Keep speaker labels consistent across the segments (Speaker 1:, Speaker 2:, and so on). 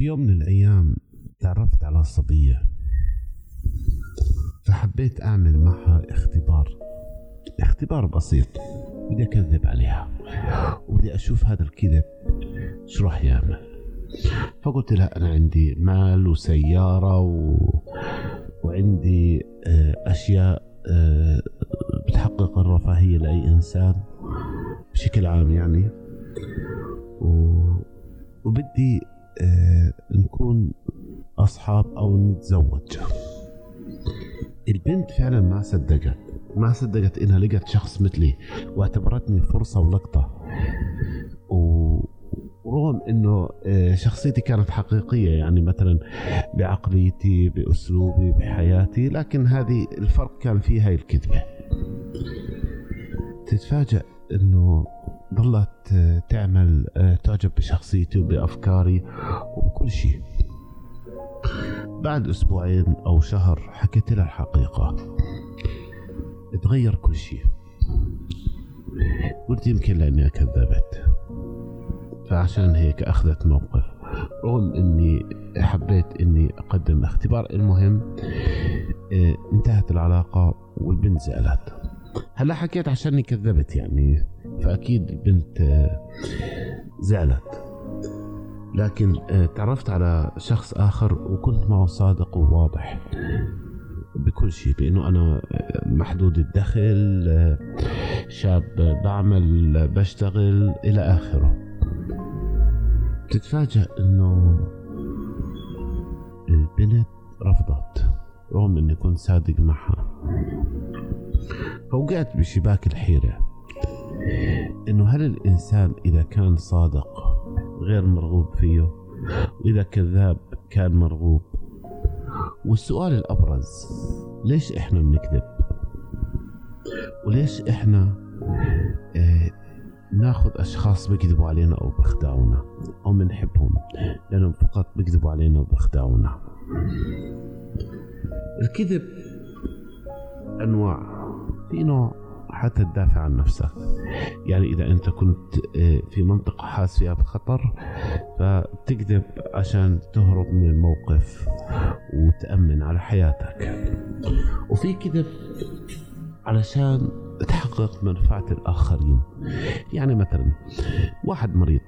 Speaker 1: في يوم من الأيام تعرفت على صبية فحبيت أعمل معها اختبار اختبار بسيط بدي أكذب عليها وبدي أشوف هذا الكذب شو راح يعمل. فقلت لها أنا عندي مال وسيارة و... وعندي آه، أشياء آه، بتحقق الرفاهية لأي إنسان بشكل عام يعني. و... وبدي نكون أصحاب أو نتزوج. البنت فعلا ما صدقت ما صدقت إنها لقت شخص مثلي واعتبرتني فرصة ولقطة. ورغم إنه آه، شخصيتي كانت حقيقية يعني مثلا بعقليتي بأسلوبي بحياتي لكن هذه الفرق كان فيها الكذبة. تتفاجأ إنه ظلت آه، تعمل آه، تعجب بشخصيتي وبأفكاري وبكل شيء. بعد أسبوعين أو شهر حكيت لها الحقيقة. تغير كل شيء. قلت يمكن لأني كذبت. فعشان هيك أخذت موقف. رغم إني حبيت إني أقدم اختبار. المهم آه انتهت العلاقة والبنت زعلت. هلا حكيت عشاني كذبت يعني فأكيد البنت آه زعلت. لكن آه تعرفت على شخص آخر وكنت معه صادق وواضح بكل شيء بأنه أنا محدود الدخل شاب بعمل بشتغل إلى آخره. تتفاجأ إنه البنت رفضت رغم إني كنت صادق معها. فوقعت بشباك الحيرة. إنه هل الإنسان إذا كان صادق غير مرغوب فيه؟ وإذا كذاب كان مرغوب؟ والسؤال الأبرز ليش إحنا بنكذب؟ وليش إحنا آه ناخذ أشخاص بيكذبوا علينا أو بيخدعونا أو بنحبهم لأنهم فقط بيكذبوا علينا وبيخدعونا. الكذب أنواع. نوع حتى تدافع عن نفسك. يعني إذا أنت كنت آه، في منطقة حاس فيها بخطر فبتكذب عشان تهرب من الموقف وتأمن على حياتك. وفي كذب علشان تحقق منفعة الآخرين. يعني مثلا واحد مريض.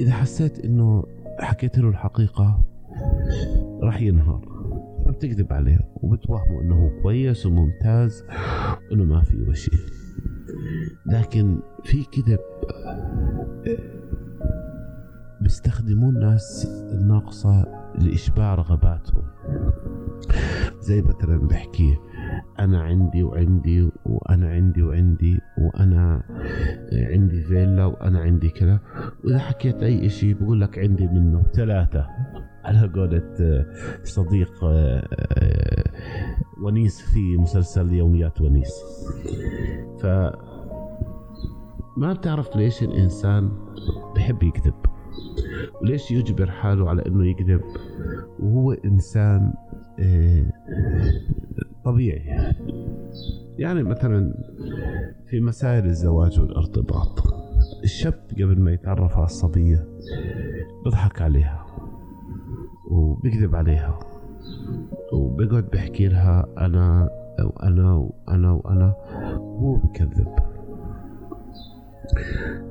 Speaker 1: إذا حسيت إنه حكيت له الحقيقة راح ينهار. بتكذب عليه وبتوهمه إنه هو كويس وممتاز انه ما فيه شيء. لكن في كذب بيستخدموه الناس الناقصة لإشباع رغباتهم. زي مثلا بحكي أنا عندي وعندي وأنا عندي وعندي وأنا عندي فيلا وأنا عندي كذا. وإذا حكيت أي شيء بقول لك عندي منه. ثلاثة. على قولة صديق ونيس في مسلسل يوميات ونيس. ف ما بتعرف ليش الإنسان بحب يكذب وليش يجبر حاله على إنه يكذب؟ وهو إنسان طبيعي. يعني مثلا في مسائل الزواج والارتباط الشاب قبل ما يتعرف على الصبية بضحك عليها. وبكذب عليها. وبقعد بحكي لها أنا وأنا وأنا وأنا وهو بكذب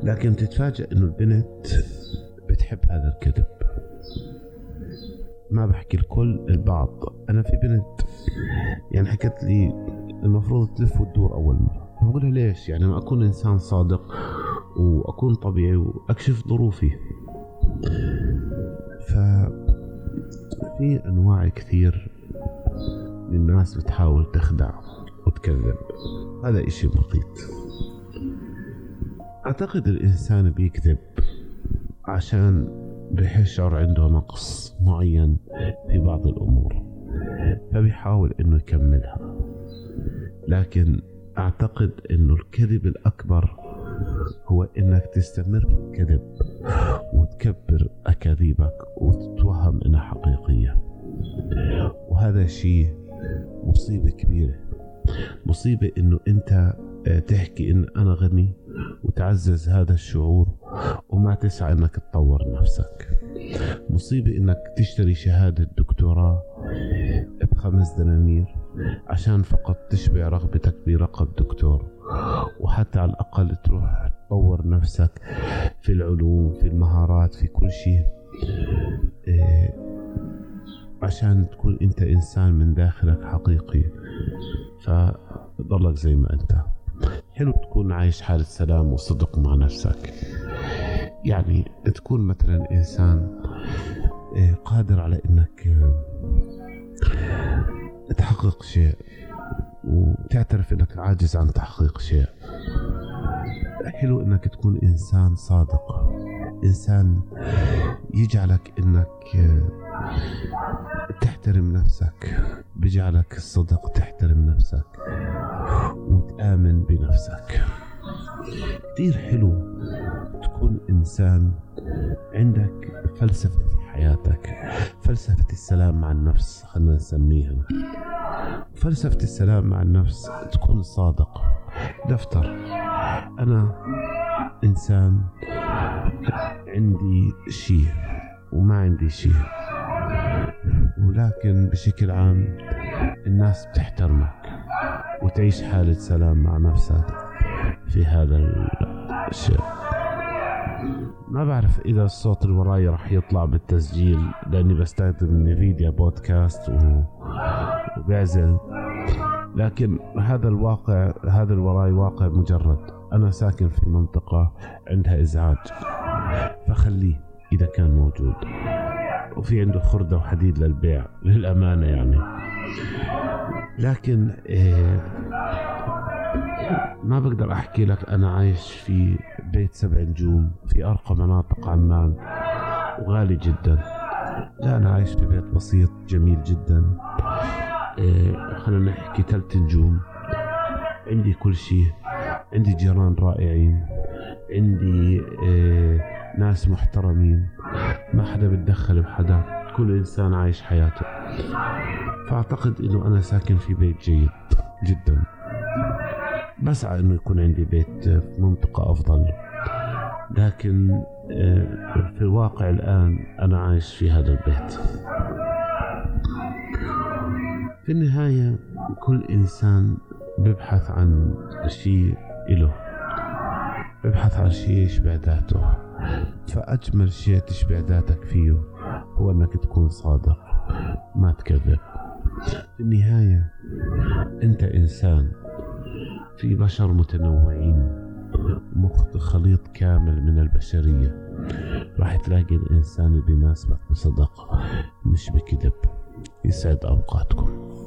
Speaker 1: لكن تتفاجأ إنه البنت بتحب هذا الكذب. ما بحكي الكل البعض. أنا في بنت يعني حكت لي المفروض تلف وتدور أول مرة. بقولها ليش؟ يعني أنا أكون إنسان صادق وأكون طبيعي وأكشف ظروفي. ف في أنواع كثير من الناس بتحاول تخدع وتكذب. هذا إشي بسيط. أعتقد الإنسان بيكذب عشان بيشعر عنده نقص معين في بعض الأمور فبيحاول إنه يكملها. لكن أعتقد إنه الكذب الأكبر هو إنك تستمر في الكذب وتكبر أكاذيبك وتتوهم إنها حقيقية. وهذا شيء مصيبة كبيرة. مصيبة إنه أنت تحكي إن أنا غني وتعزز هذا الشعور وما تسعى إنك تطور نفسك. مصيبة إنك تشتري شهادة دكتوراه بخمس دنانير عشان فقط تشبع رغبتك برقب دكتور. وحتى على الأقل تروح تطور نفسك في العلوم في المهارات في كل شيء. إيه، عشان تكون أنت إنسان من داخلك حقيقي. فضلك زي ما أنت. حلو تكون عايش حالة سلام وصدق مع نفسك. يعني تكون مثلا إنسان إيه، قادر على إنك تحقق شيء. وتعترف إنك عاجز عن تحقيق شيء. حلو إنك تكون إنسان صادق. إنسان يجعلك إنك تحترم نفسك. بجعلك الصدق تحترم نفسك. وتآمن بنفسك. كثير حلو تكون إنسان عندك فلسفة في حياتك. فلسفة السلام مع النفس خلينا نسميها. فلسفة السلام مع النفس تكون صادق دفتر أنا إنسان عندي شيء وما عندي شيء ولكن بشكل عام الناس بتحترمك وتعيش حالة سلام مع نفسك في هذا الشيء. ما بعرف إذا الصوت اللي وراي راح يطلع بالتسجيل لأني بستخدم نفيديا بودكاست و... وبعزل لكن هذا الواقع هذا الوراي واقع مجرد. أنا ساكن في منطقة عندها إزعاج. فخليه إذا كان موجود. وفي عنده خردة وحديد للبيع للأمانة يعني. لكن إيه ما بقدر أحكي لك أنا عايش في بيت سبع نجوم في أرقى مناطق عمان. وغالي جدا. لا أنا عايش في بيت بسيط جميل جدا. خلينا نحكي ثلاث نجوم. عندي كل شيء. عندي جيران رائعين. عندي إيه ناس محترمين. ما حدا بتدخل بحدا. كل إنسان عايش حياته. فأعتقد أنه أنا ساكن في بيت جيد جدا. بسعى أنه يكون عندي بيت في منطقة أفضل. لكن آه، في الواقع الآن أنا عايش في هذا البيت. في النهاية كل إنسان ببحث عن شيء إله ببحث عن شيء يشبع ذاته. فأجمل شيء تشبع ذاتك فيه هو أنك تكون صادق ما تكذب. في النهاية أنت إنسان في بشر متنوعين خليط كامل من البشرية. راح تلاقي الإنسان اللي بيناسبك بصدق مش بكذب. يسعد أوقاتكم.